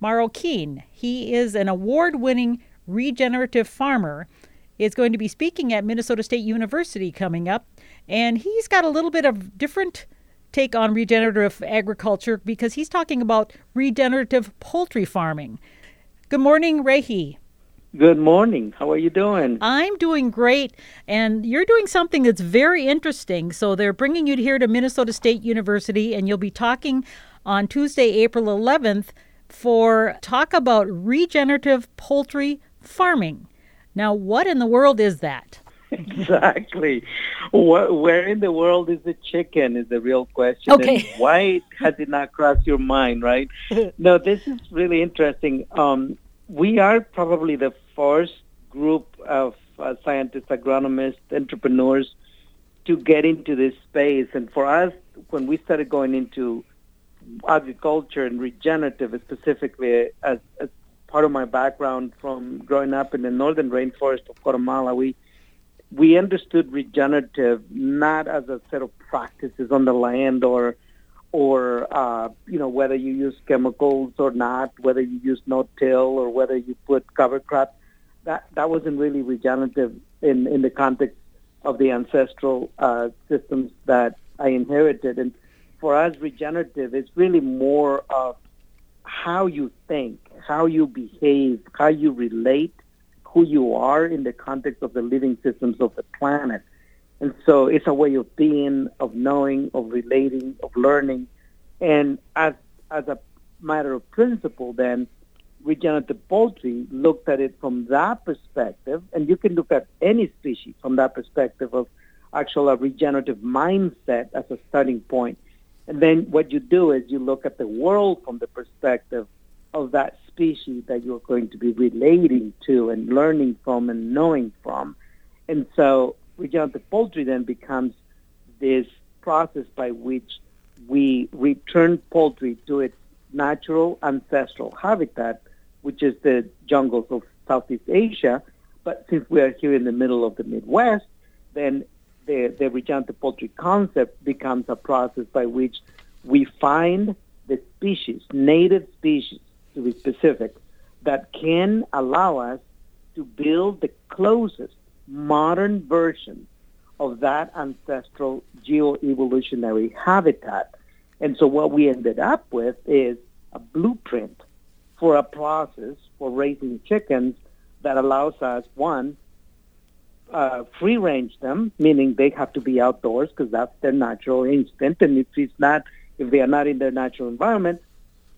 Haslett-Marroquin. He is an award winning regenerative farmer. Is going to be speaking at Minnesota State University coming up, and he's got a little bit of different take on regenerative agriculture because he's talking about regenerative poultry farming. Good morning, Regi. Good morning. How are you doing? I'm doing great, and you're doing something that's very interesting. So they're bringing you here to Minnesota State University, and you'll be talking on Tuesday, April 11th for talk about regenerative poultry farming. Now, what in the world is that? exactly. Where in the world is the chicken is the real question. Okay. And why has it not crossed your mind, right? no, this is really interesting. Um, we are probably the first group of uh, scientists, agronomists, entrepreneurs to get into this space. And for us, when we started going into agriculture and regenerative specifically as, as part of my background from growing up in the northern rainforest of Guatemala, we we understood regenerative not as a set of practices on the land or or uh, you know whether you use chemicals or not, whether you use no-till or whether you put cover crop. That that wasn't really regenerative in in the context of the ancestral uh, systems that I inherited. And for us, regenerative is really more of how you think, how you behave, how you relate, who you are in the context of the living systems of the planet. And so it's a way of being, of knowing, of relating, of learning. And as, as a matter of principle, then, regenerative poultry looked at it from that perspective. And you can look at any species from that perspective of actual a regenerative mindset as a starting point. And then what you do is you look at the world from the perspective of that species that you're going to be relating to and learning from and knowing from. And so regenerative poultry then becomes this process by which we return poultry to its natural ancestral habitat, which is the jungles of Southeast Asia. But since we are here in the middle of the Midwest, then the, the poultry concept becomes a process by which we find the species, native species to be specific, that can allow us to build the closest modern version of that ancestral geoevolutionary habitat. And so what we ended up with is a blueprint for a process for raising chickens that allows us, one, uh, free range them, meaning they have to be outdoors because that's their natural instinct. And if it's not, if they are not in their natural environment,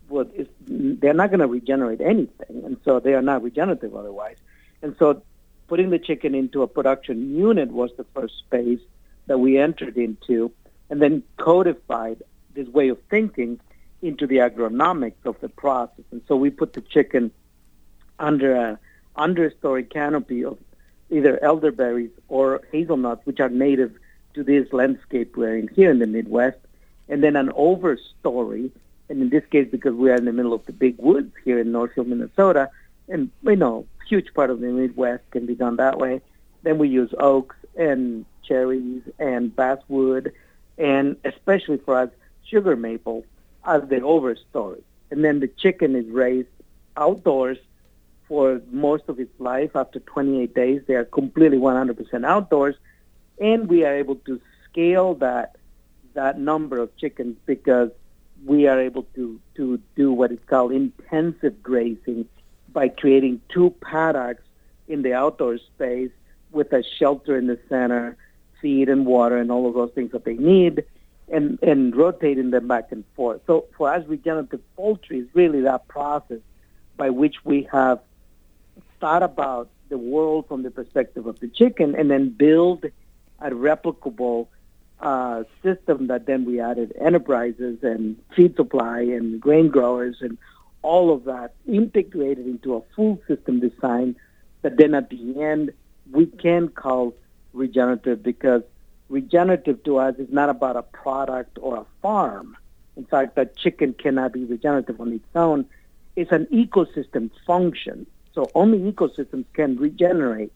well, they're not going to regenerate anything, and so they are not regenerative otherwise. And so, putting the chicken into a production unit was the first space that we entered into, and then codified this way of thinking into the agronomics of the process. And so, we put the chicken under a understory canopy of either elderberries or hazelnuts, which are native to this landscape we're in here in the Midwest, and then an overstory. And in this case, because we are in the middle of the big woods here in Northfield, Minnesota, and we know huge part of the Midwest can be done that way. Then we use oaks and cherries and basswood, and especially for us, sugar maple as the overstory. And then the chicken is raised outdoors for most of its life. After 28 days, they are completely 100% outdoors, and we are able to scale that that number of chickens because we are able to to do what is called intensive grazing by creating two paddocks in the outdoor space with a shelter in the center, feed and water and all of those things that they need, and and rotating them back and forth. So for us, regenerative poultry is really that process by which we have thought about the world from the perspective of the chicken and then build a replicable uh, system that then we added enterprises and feed supply and grain growers and all of that integrated into a full system design that then at the end we can call regenerative because regenerative to us is not about a product or a farm. In fact, that chicken cannot be regenerative on its own. It's an ecosystem function. So only ecosystems can regenerate.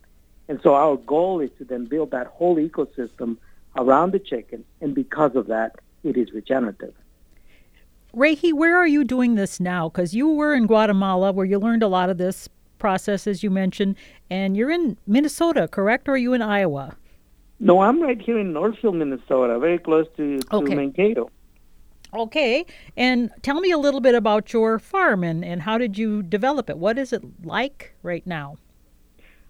And so our goal is to then build that whole ecosystem around the chicken, and because of that, it is regenerative. Regi, where are you doing this now? Because you were in Guatemala where you learned a lot of this process, as you mentioned, and you're in Minnesota, correct? Or are you in Iowa? No, I'm right here in Northfield, Minnesota, very close to, to Okay. Mankato. Okay, and tell me a little bit about your farm and, and how did you develop it? What is it like right now?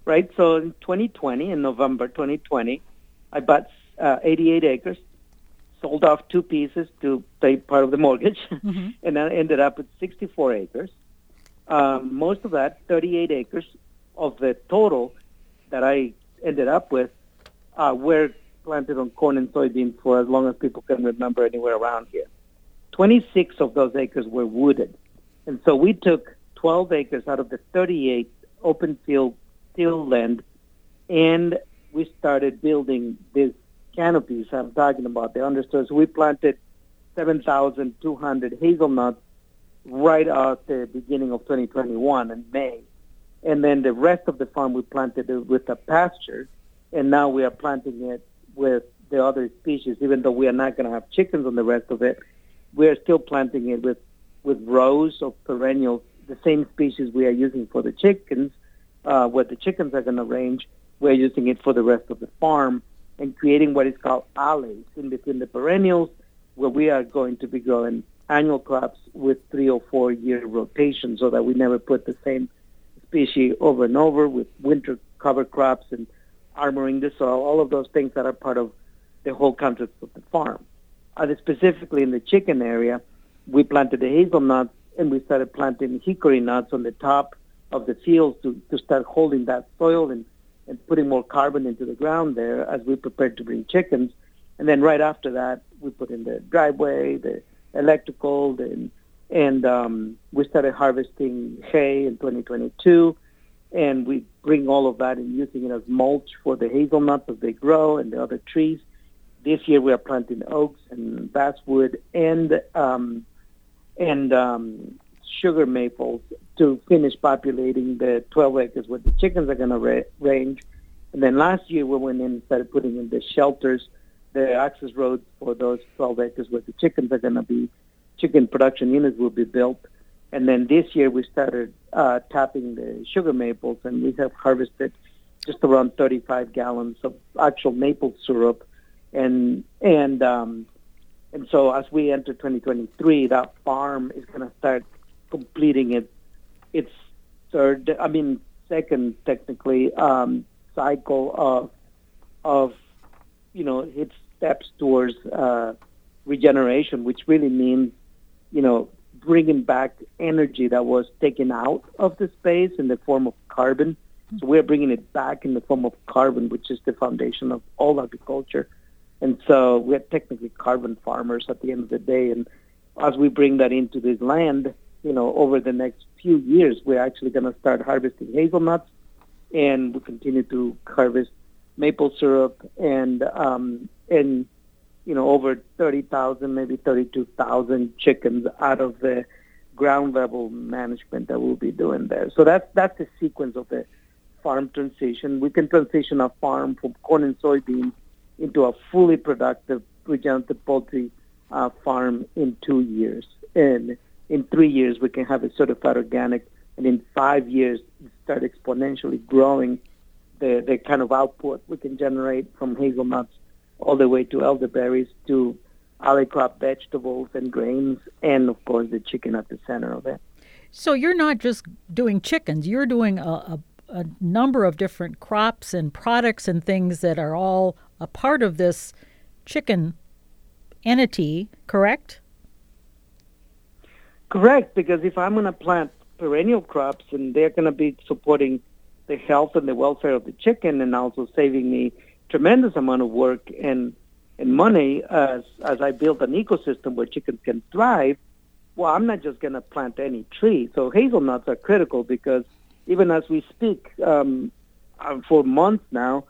Right, so in 2020, in November 2020, I bought uh, 88 acres, sold off two pieces to pay part of the mortgage, and I ended up with 64 acres. Um, most of that, 38 acres of the total that I ended up with, uh, were planted on corn and soybeans for as long as people can remember anywhere around here. 26 of those acres were wooded. And so we took 12 acres out of the 38 open field till land and we started building these canopies I'm talking about, the understory. So we planted 7,200 hazelnuts right at the beginning of 2021 in May. And then the rest of the farm we planted it with a pasture, and now we are planting it with the other species. Even though we are not going to have chickens on the rest of it, we are still planting it with with rows of perennials, the same species we are using for the chickens, uh, where the chickens are going to range. We're using it for the rest of the farm and creating what is called alleys in between the perennials, where we are going to be growing annual crops with three or four year rotation so that we never put the same species over and over with winter cover crops and armoring the soil, all of those things that are part of the whole concept of the farm. Uh, specifically in the chicken area, we planted the hazelnuts and we started planting hickory nuts on the top of the fields to, to start holding that soil and, and putting more carbon into the ground there as we prepared to bring chickens. And then right after that, we put in the driveway, the electrical, the, and um, we started harvesting hay in 2022. And we bring all of that and using it as mulch for the hazelnuts as they grow and the other trees. This year we are planting oaks and basswood and um, and um, sugar maples to finish populating the 12 acres where the chickens are going to ra- range. And then last year we went in and started putting in the shelters, the access roads for those 12 acres where the chickens are going to be, chicken production units will be built. And then this year we started uh, tapping the sugar maples and we have harvested just around 35 gallons of actual maple syrup. And, and, um, and so as we enter 2023, that farm is going to start completing it, its third, I mean, second technically, um, cycle of, of, you know, its steps towards uh, regeneration, which really means, you know, bringing back energy that was taken out of the space in the form of carbon. So we're bringing it back in the form of carbon, which is the foundation of all agriculture. And so we're technically carbon farmers at the end of the day. And as we bring that into this land, you know, over the next few years, we're actually going to start harvesting hazelnuts, and we continue to harvest maple syrup and um, and you know over thirty thousand, maybe thirty-two thousand chickens out of the ground level management that we'll be doing there. So that's that's the sequence of the farm transition. We can transition a farm from corn and soybeans into a fully productive regenerative poultry uh, farm in two years. And in three years, we can have it certified organic. And in five years, start exponentially growing the, the kind of output we can generate from hazelnuts all the way to elderberries to alley crop vegetables and grains, and of course the chicken at the center of it. So you're not just doing chickens, you're doing a, a, a number of different crops and products and things that are all a part of this chicken entity, correct? Correct, because if I'm going to plant perennial crops and they're going to be supporting the health and the welfare of the chicken and also saving me tremendous amount of work and and money as as I build an ecosystem where chickens can thrive, well, I'm not just going to plant any tree. So hazelnuts are critical because even as we speak, um, uh, for months now,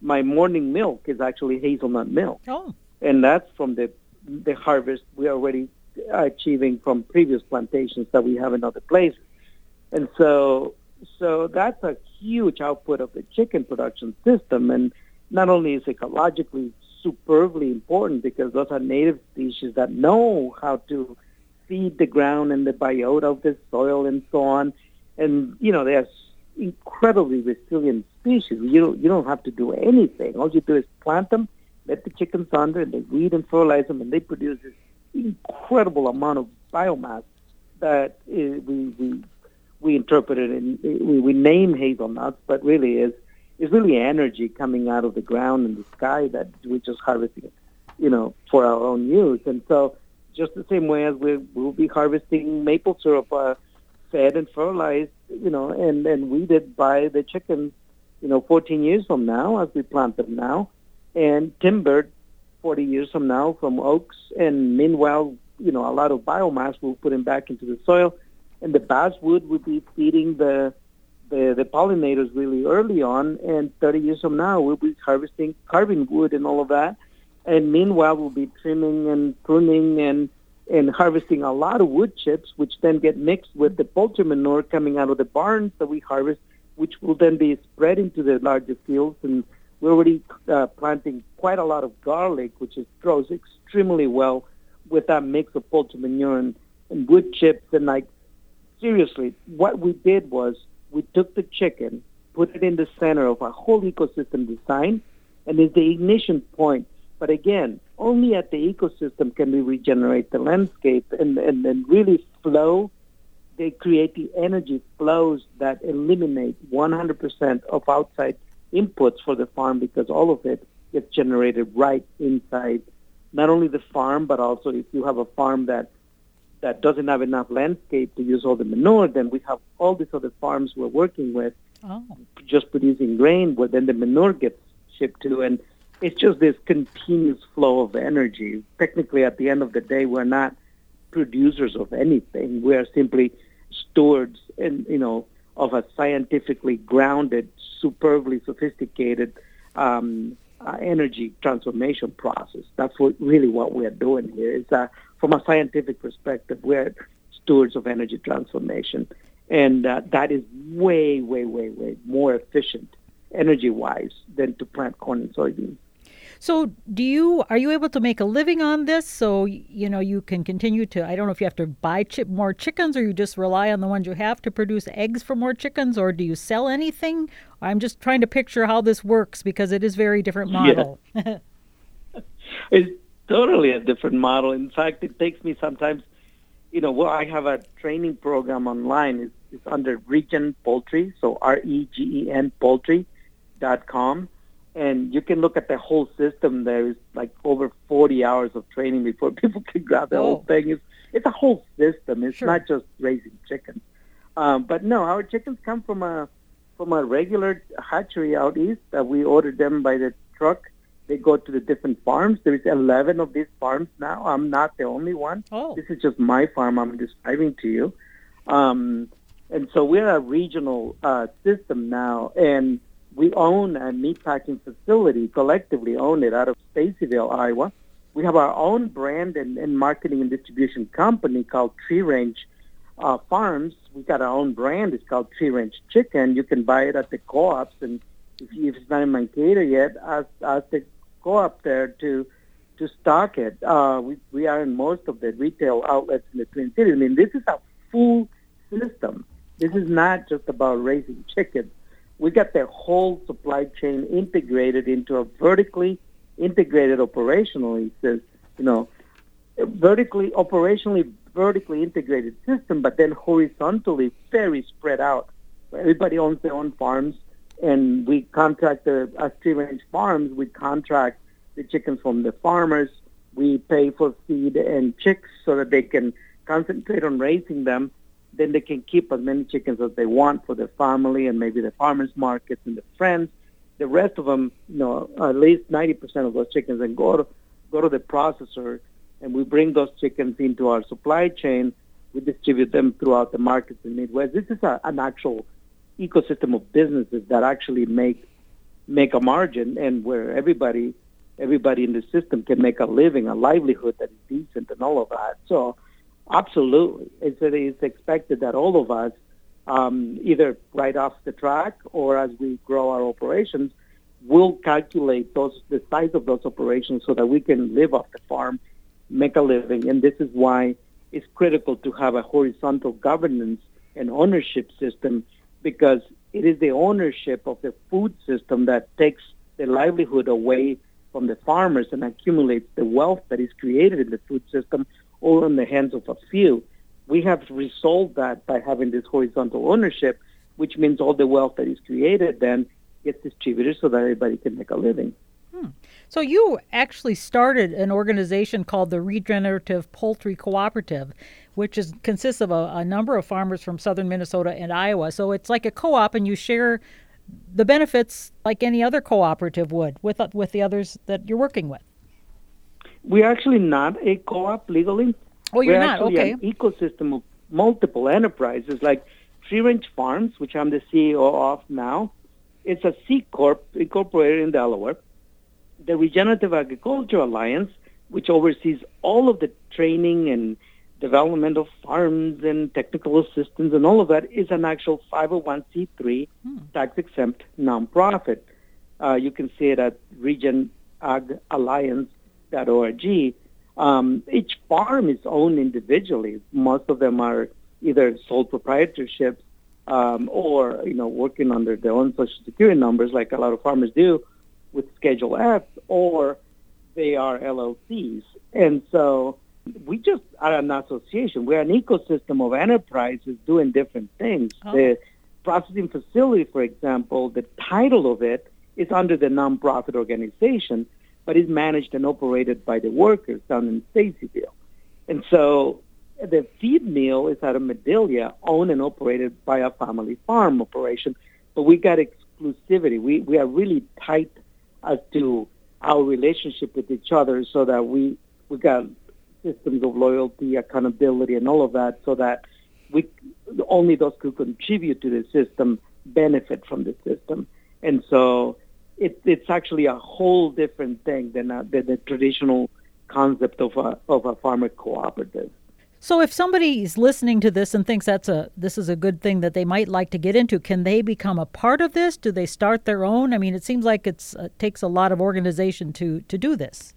my morning milk is actually hazelnut milk. Oh. And that's from the the harvest we're already achieving from previous plantations that we have in other places. And so so that's a huge output of the chicken production system and not only is ecologically superbly important because those are native species that know how to feed the ground and the biota of the soil and so on. And, you know, they are incredibly resilient species. You don't, you don't have to do anything. All you do is plant them, let the chickens under, and they weed and fertilize them, and they produce this incredible amount of biomass that is, we, we, we interpreted and we, we name hazelnuts, but really is is really energy coming out of the ground and the sky that we're just harvesting, you know, for our own use. And so just the same way as we we will be harvesting maple syrup, uh, fed and fertilized, you know, and and weeded by the chickens, you know, 14 years from now as we plant them now, and timbered 40 years from now from oaks. And meanwhile, you know, a lot of biomass we'll put them back into the soil, and the basswood will be feeding the the, the pollinators really early on, and 30 years from now, we'll be harvesting carving wood and all of that. And meanwhile, we'll be trimming and pruning and, and harvesting a lot of wood chips, which then get mixed with the poultry manure coming out of the barns that we harvest, which will then be spread into the larger fields. And we're already uh, planting quite a lot of garlic, which is, grows extremely well with that mix of poultry manure and, and wood chips. And like, seriously, what we did was we took the chicken, put it in the center of a whole ecosystem design, and is the ignition point. But again, only at the ecosystem can we regenerate the landscape and, and, and really flow. They create the energy flows that eliminate 100% of outside inputs for the farm because all of it gets generated right inside not only the farm, but also if you have a farm that that doesn't have enough landscape to use all the manure, then we have all these other farms we're working with oh. just producing grain, where then the manure gets shipped to. And it's just this continuous flow of energy. Technically, at the end of the day, we're not producers of anything. We are simply stewards and, you know, of a scientifically grounded, superbly sophisticated um, uh, energy transformation process. That's what really what we're doing here. Is uh, from a scientific perspective, we're stewards of energy transformation, and uh, that is way, way, way, way more efficient energy-wise than to plant corn and soybeans. So, do you are you able to make a living on this? So, you know, you can continue to. I don't know if you have to buy chi- more chickens, or you just rely on the ones you have to produce eggs for more chickens, or do you sell anything? I'm just trying to picture how this works because it is very different model. Yeah. it's totally a different model. In fact, it takes me sometimes. You know, well, I have a training program online. It's, it's under Regen Poultry, so R E G E N Poultry dot com and you can look at the whole system. There is like over 40 hours of training before people can grab the oh. whole thing. It's, it's a whole system. It's sure. not just raising chickens. Um, but no, our chickens come from a from a regular hatchery out east. that we ordered them by the truck. They go to the different farms. There is 11 of these farms now. I'm not the only one. Oh. This is just my farm I'm describing to you. Um, and so we're a regional uh, system now. And we own a meatpacking facility, collectively own it out of Stacyville, Iowa. We have our own brand and, and marketing and distribution company called Tree Range uh, Farms. We got our own brand. It's called Tree Range Chicken. You can buy it at the co-ops, and if, you, if it's not in Mankato yet, ask, ask the co-op there to to stock it. Uh, we we are in most of the retail outlets in the Twin Cities. I mean, this is a full system. This is not just about raising chickens we got their whole supply chain integrated into a vertically integrated operationally, says, you know, vertically, operationally, vertically integrated system, but then horizontally very spread out. Everybody owns their own farms, and we contract the as tree range farms. We contract the chickens from the farmers. We pay for feed and chicks so that they can concentrate on raising them then they can keep as many chickens as they want for their family and maybe the farmers markets and the friends. The rest of them, you know, at least 90% of those chickens then go to, go to the processor and we bring those chickens into our supply chain. We distribute them throughout the markets in Midwest. This is a, an actual ecosystem of businesses that actually make make a margin and where everybody everybody in the system can make a living, a livelihood that is decent and all of that. So absolutely, it's, it's expected that all of us, um, either right off the track or as we grow our operations, will calculate those the size of those operations so that we can live off the farm, make a living. And this is why it's critical to have a horizontal governance and ownership system because it is the ownership of the food system that takes the livelihood away from the farmers and accumulates the wealth that is created in the food system all in the hands of a few. We have resolved that by having this horizontal ownership, which means all the wealth that is created then gets distributed so that everybody can make a living. Hmm. So you actually started an organization called the Regenerative Poultry Cooperative, which is consists of a, a, number of farmers from southern Minnesota and Iowa. So it's like a co-op, and you share the benefits like any other cooperative would with with the others that you're working with. We're actually not a co-op legally. Oh, you're We're not okay. An ecosystem of multiple enterprises like Tree Range Farms, which I'm the CEO of now. It's a C corp incorporated in Delaware. The Regenerative Agriculture Alliance, which oversees all of the training and development of farms and technical assistance and all of that is an actual 501c3 hmm. tax exempt nonprofit. Uh, you can see it at regenagalliance.org. Um, each farm is owned individually. Most of them are either sole proprietorships um, or you know working under their own social security numbers, like a lot of farmers do with Schedule F, or they are LLCs. And so we just are an association. We're an ecosystem of enterprises doing different things. Oh. The processing facility, for example, the title of it is under the nonprofit organization, but is managed and operated by the workers down in Stacyville. And so the feed mill is out of Madelia, owned and operated by a family farm operation, but we got exclusivity. We, we are really tight as to our relationship with each other so that we, we got systems of loyalty, accountability, and all of that, so that we only those who contribute to the system benefit from the system. And so it, it's actually a whole different thing than, a, than the traditional concept of a, of a farmer cooperative. So if somebody is listening to this and thinks that's a this is a good thing that they might like to get into, can they become a part of this? Do they start their own? I mean, it seems like it's uh, takes a lot of organization to to do this.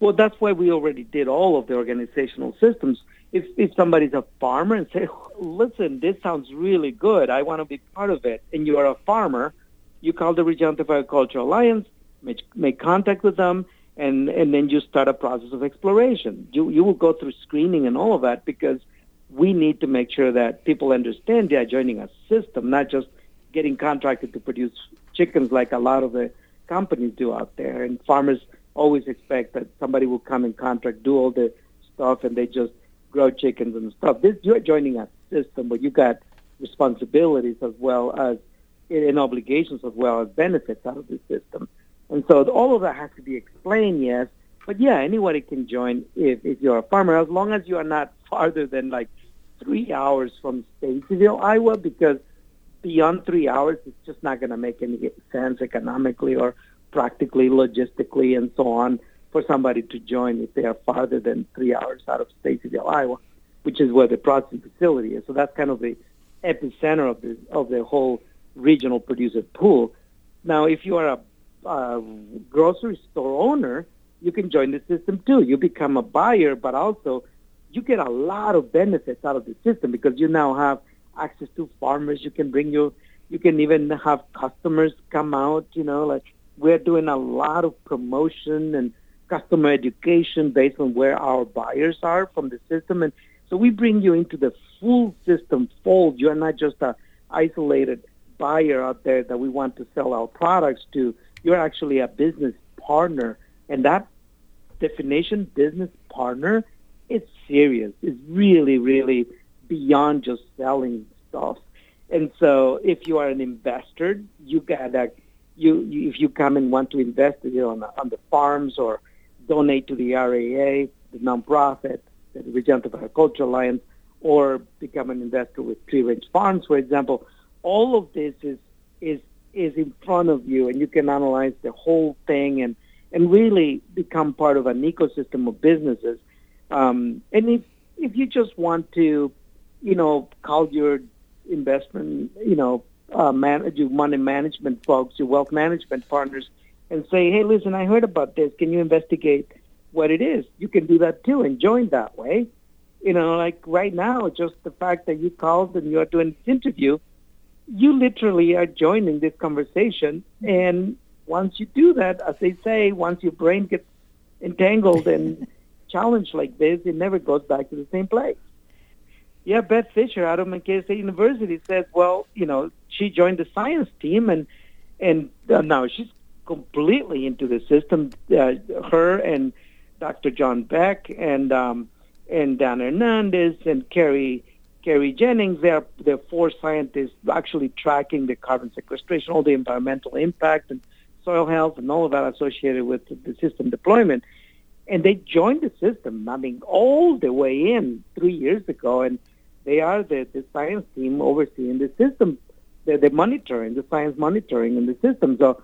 Well, that's why we already did all of the organizational systems. If, if somebody's a farmer and say, listen, this sounds really good, I want to be part of it, and you are a farmer, you call the Regenerative Agriculture Alliance, make, make contact with them, and, and then you start a process of exploration. You, you will go through screening and all of that because we need to make sure that people understand they are joining a system, not just getting contracted to produce chickens like a lot of the companies do out there. And farmers always expect that somebody will come and contract, do all the stuff, and they just grow chickens and stuff. This you're joining a system, but you've got responsibilities as well as and obligations as well as benefits out of the system. And so all of that has to be explained, yes. But yeah, anybody can join if, if you're a farmer, as long as you are not farther than like three hours from Stacyville, Iowa, because beyond three hours, it's just not going to make any sense economically or practically, logistically, and so on for somebody to join if they are farther than three hours out of Stacyville, Iowa, which is where the processing facility is. So that's kind of the epicenter of the of the whole regional producer pool. Now, if you are a, a grocery store owner, you can join the system too. You become a buyer, but also you get a lot of benefits out of the system because you now have access to farmers. You can bring your, you can even have customers come out. You know, like we're doing a lot of promotion and customer education based on where our buyers are from the system. And so we bring you into the full system fold. You're not just a isolated buyer out there that we want to sell our products to. You're actually a business partner. And that definition, business partner, it's serious. It's really, really beyond just selling stuff. And so if you are an investor, you got to you, you if you come and want to invest you know, on the, on the farms or donate to the RAA, the nonprofit, the Regenerative Agriculture Alliance, or become an investor with Tree Range Farms, for example. All of this is is is in front of you, and you can analyze the whole thing and and really become part of an ecosystem of businesses. Um, and if if you just want to, you know, call your investment, you know, uh, man, your money management folks, your wealth management partners, and say, hey, listen, I heard about this. Can you investigate what it is? You can do that too and join that way. You know, like right now, just the fact that you called and you're doing this interview, you literally are joining this conversation. And once you do that, as they say, once your brain gets entangled and challenged like this, it never goes back to the same place. Yeah, Beth Fisher out of Mankato State University says, well, you know, she joined the science team and and uh, now she's completely into the system. Uh, her and Dr. John Beck and um, and Dan Hernandez and Kerry Kerry Jennings. They're they're four scientists actually tracking the carbon sequestration, all the environmental impact and soil health and all of that associated with the system deployment. And they joined the system, I mean, all the way in three years ago. And they are the, the science team overseeing the system, the, the monitoring, the science monitoring in the system. So,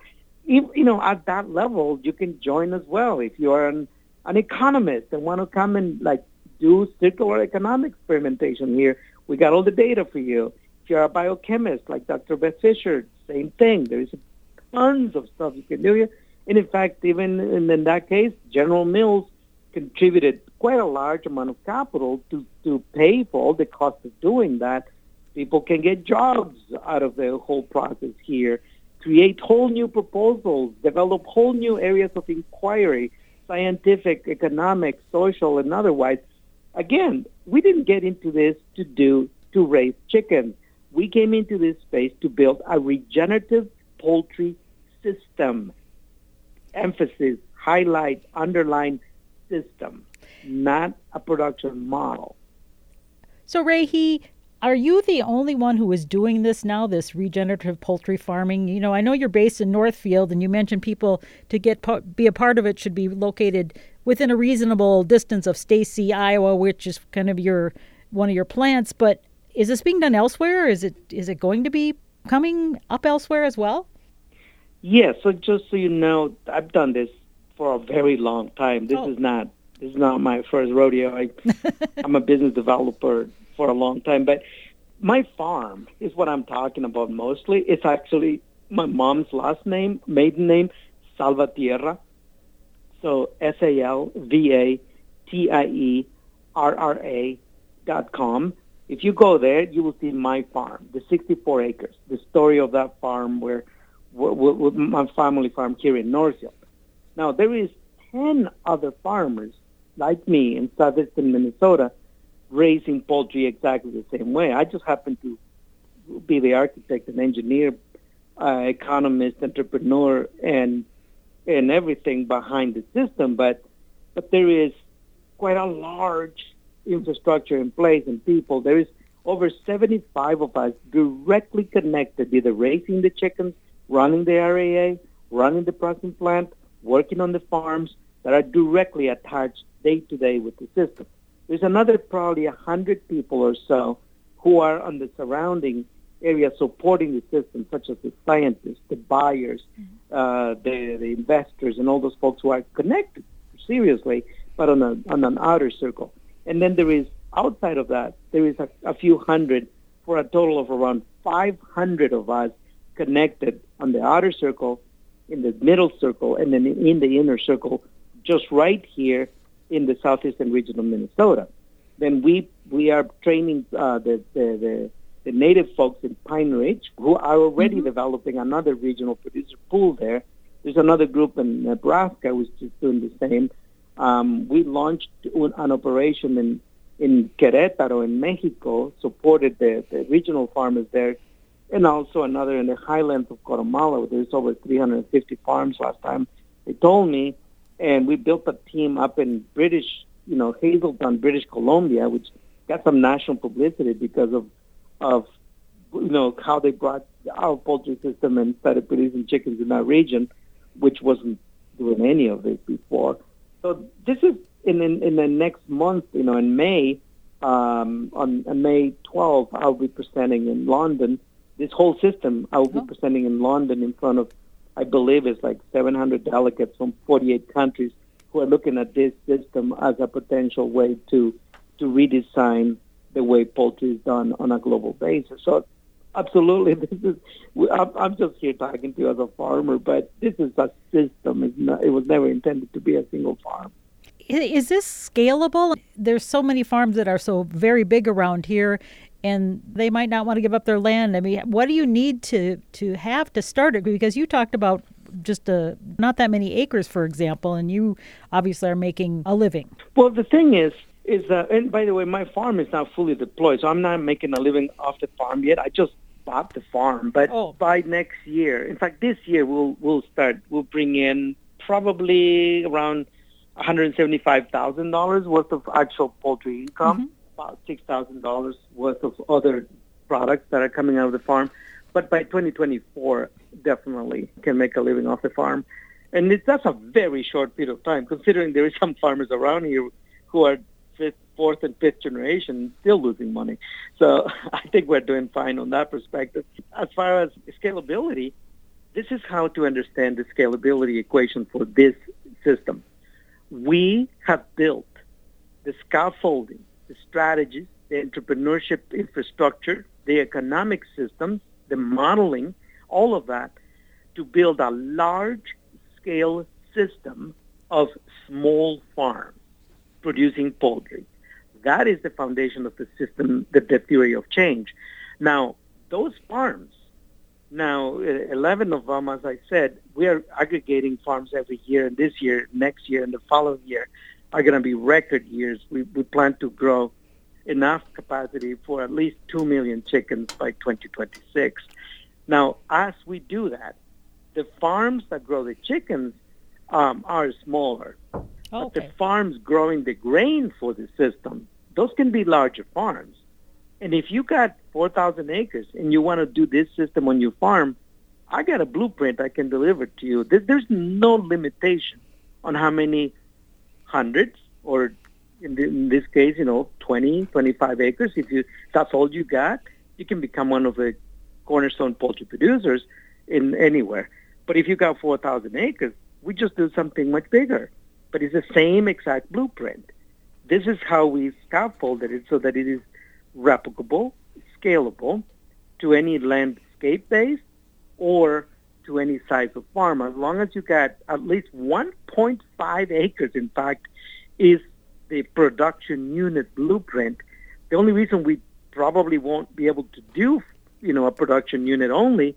if, you know, at that level, you can join as well. If you are an, an economist and want to come and like do circular economic experimentation here, we got all the data for you. If you're a biochemist like Dr. Beth Fisher, same thing. There's tons of stuff you can do. here. And in fact, even in, in that case, General Mills contributed quite a large amount of capital to, to pay for all the cost of doing that. People can get jobs out of the whole process here, create whole new proposals, develop whole new areas of inquiry, scientific, economic, social, and otherwise. Again, we didn't get into this to do to raise chickens. We came into this space to build a regenerative poultry system. Emphasis, highlight, underline system not a production model. So, Regi, are you the only one who is doing this now, this regenerative poultry farming? You know, I know you're based in Northfield, and you mentioned people to get be a part of it should be located within a reasonable distance of Stacy, Iowa, which is kind of your one of your plants. But is this being done elsewhere? Is it is it going to be coming up elsewhere as well? Yes. Yeah, so just so you know, I've done this for a very long time. This oh. is not this is not my first rodeo. I, I'm a business developer for a long time, but my farm is what I'm talking about mostly. It's actually my mom's last name, maiden name, Salvatierra. So S A L V A T I E R R A dot com. If you go there, you will see my farm, the 64 acres, the story of that farm where, where, where my family farm here in Northfield. Now there is 10 other farmers like me in southeastern Minnesota, raising poultry exactly the same way. I just happen to be the architect and engineer, uh, economist, entrepreneur, and and everything behind the system. But but there is quite a large infrastructure in place and people. There is over 75 of us directly connected, either raising the chickens, running the RAA, running the processing plant, working on the farms that are directly attached day to day with the system. There's another probably 100 people or so who are on the surrounding area supporting the system, such as the scientists, the buyers, mm-hmm. uh, the, the investors, and all those folks who are connected seriously, but on, a, on an outer circle. And then there is, outside of that, there is a, a few hundred for a total of around 500 of us connected on the outer circle, in the middle circle, and then in the inner circle, just right here in the southeastern region of Minnesota. Then we we are training uh, the, the, the the native folks in Pine Ridge who are already mm-hmm. developing another regional producer pool there. There's another group in Nebraska who's just doing the same. Um, we launched an operation in in Querétaro in Mexico, supported the, the regional farmers there, and also another in the highlands of Guatemala. There's over 350 farms last time they told me, and we built a team up in British, you know, Hazelton, British Columbia, which got some national publicity because of of you know how they brought our poultry system and started producing chickens in that region, which wasn't doing any of this before. So this is in, in, in the next month, you know, in May, um, on, on May 12, I'll be presenting in London. This whole system, I will be oh. presenting in London in front of, I believe, it's like 700 delegates from 48 countries who are looking at this system as a potential way to to redesign the way poultry is done on a global basis. So, absolutely, this is. I'm just here talking to you as a farmer, but this is a system. It's not, it was never intended to be a single farm. Is this scalable? There's so many farms that are so very big around here, and they might not want to give up their land. I mean, what do you need to to have to start it? Because you talked about just a, not that many acres, for example, and you obviously are making a living. Well, the thing is, is uh, and by the way, my farm is not fully deployed, so I'm not making a living off the farm yet. I just bought the farm, but oh. by next year, in fact, this year we'll we'll start. We'll bring in probably around one hundred seventy-five thousand dollars worth of actual poultry income, mm-hmm. about six thousand dollars worth of other products that are coming out of the farm. But by 2024, definitely can make a living off the farm. And it's, that's a very short period of time, considering there is some farmers around here who are fourth, and fifth generation still losing money. So I think we're doing fine on that perspective. As far as scalability, this is how to understand the scalability equation for this system. We have built the scaffolding, the strategies, the entrepreneurship infrastructure, the economic systems, the modeling, all of that to build a large scale system of small farms producing poultry. That is the foundation of the system, the, the theory of change. Now, those farms, now 11 of them, as I said, we are aggregating farms every year, and this year, next year, and the following year are going to be record years. We, we plan to grow enough capacity for at least 2 million chickens by 2026. Now, as we do that, the farms that grow the chickens um, are smaller. Okay. But the farms growing the grain for the system, those can be larger farms. And if you got 4,000 acres and you want to do this system on your farm, I got a blueprint I can deliver to you. There's no limitation on how many hundreds or in, this case, you know, 20, 25 acres. If you that's all you got, you can become one of the cornerstone poultry producers in anywhere. But if you got 4,000 acres, we just do something much bigger. But it's the same exact blueprint. This is how we scaffolded it so that it is replicable, scalable to any landscape base or to any size of farm. As long as you got at least 1.5 acres, in fact, is the production unit blueprint. The only reason we probably won't be able to do, you know, a production unit only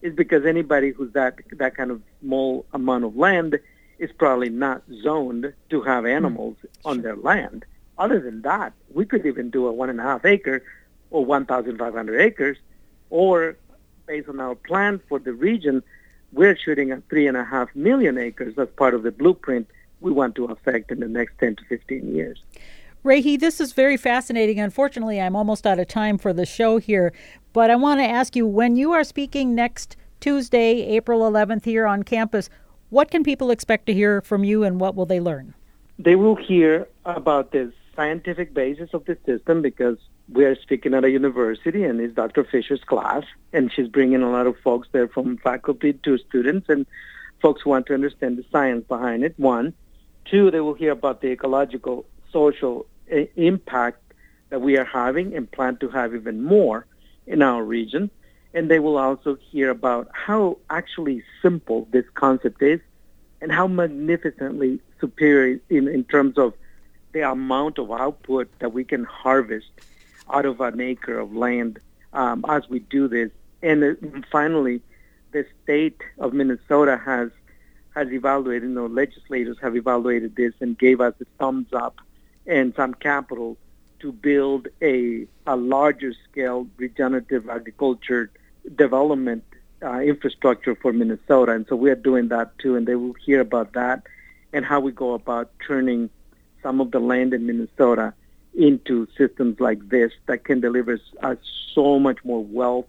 is because anybody who's that that kind of small amount of land is probably not zoned to have hmm. animals on their land. Other than that, we could even do a one and a half acre or 1,500 acres, or based on our plan for the region, we're shooting at three and a half million acres as part of the blueprint we want to affect in the next 10 to 15 years. Regi, this is very fascinating. Unfortunately, I'm almost out of time for the show here, but I want to ask you when you are speaking next Tuesday, April 11th, here on campus, what can people expect to hear from you and what will they learn? They will hear about the scientific basis of the system because we are speaking at a university and it's Dr. Fisher's class, and she's bringing a lot of folks there from faculty to students and folks who want to understand the science behind it, one. Two, they will hear about the ecological, social uh, impact that we are having and plan to have even more in our region. And they will also hear about how actually simple this concept is and how magnificently superior in, in terms of the amount of output that we can harvest out of an acre of land um, as we do this. And uh, finally, the state of Minnesota has has evaluated, you know, legislators have evaluated this and gave us a thumbs up and some capital to build a, a larger scale regenerative agriculture development uh, infrastructure for Minnesota. And so we are doing that too, and they will hear about that and how we go about turning some of the land in Minnesota into systems like this that can deliver us so much more wealth,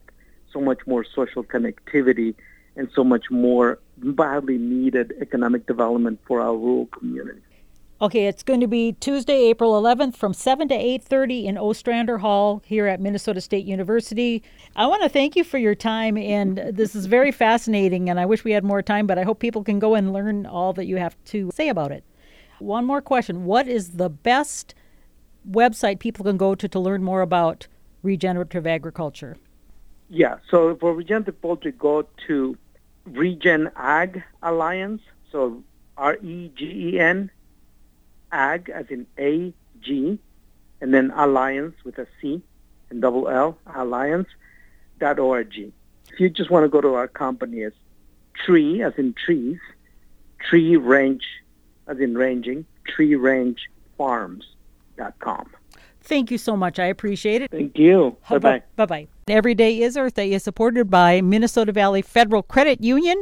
so much more social connectivity, and so much more badly needed economic development for our rural communities. Okay, it's going to be Tuesday, April 11th from 7 to 8:30 in Ostrander Hall here at Minnesota State University. I want to thank you for your time and this is very fascinating and I wish we had more time, but I hope people can go and learn all that you have to say about it. One more question. What is the best website people can go to to learn more about regenerative agriculture? Yeah, so for regenerative poultry, go to Regen Ag Alliance, so R E G E N ag as in A G, and then alliance with a C and double L alliance dot org. If you just want to go to our company, it's tree as in trees, tree range as in ranging, tree range farms dot com. Thank you so much. I appreciate it. Thank you. Bye bye. Bye bye. Every Day is Earth Day is supported by Minnesota Valley Federal Credit Union.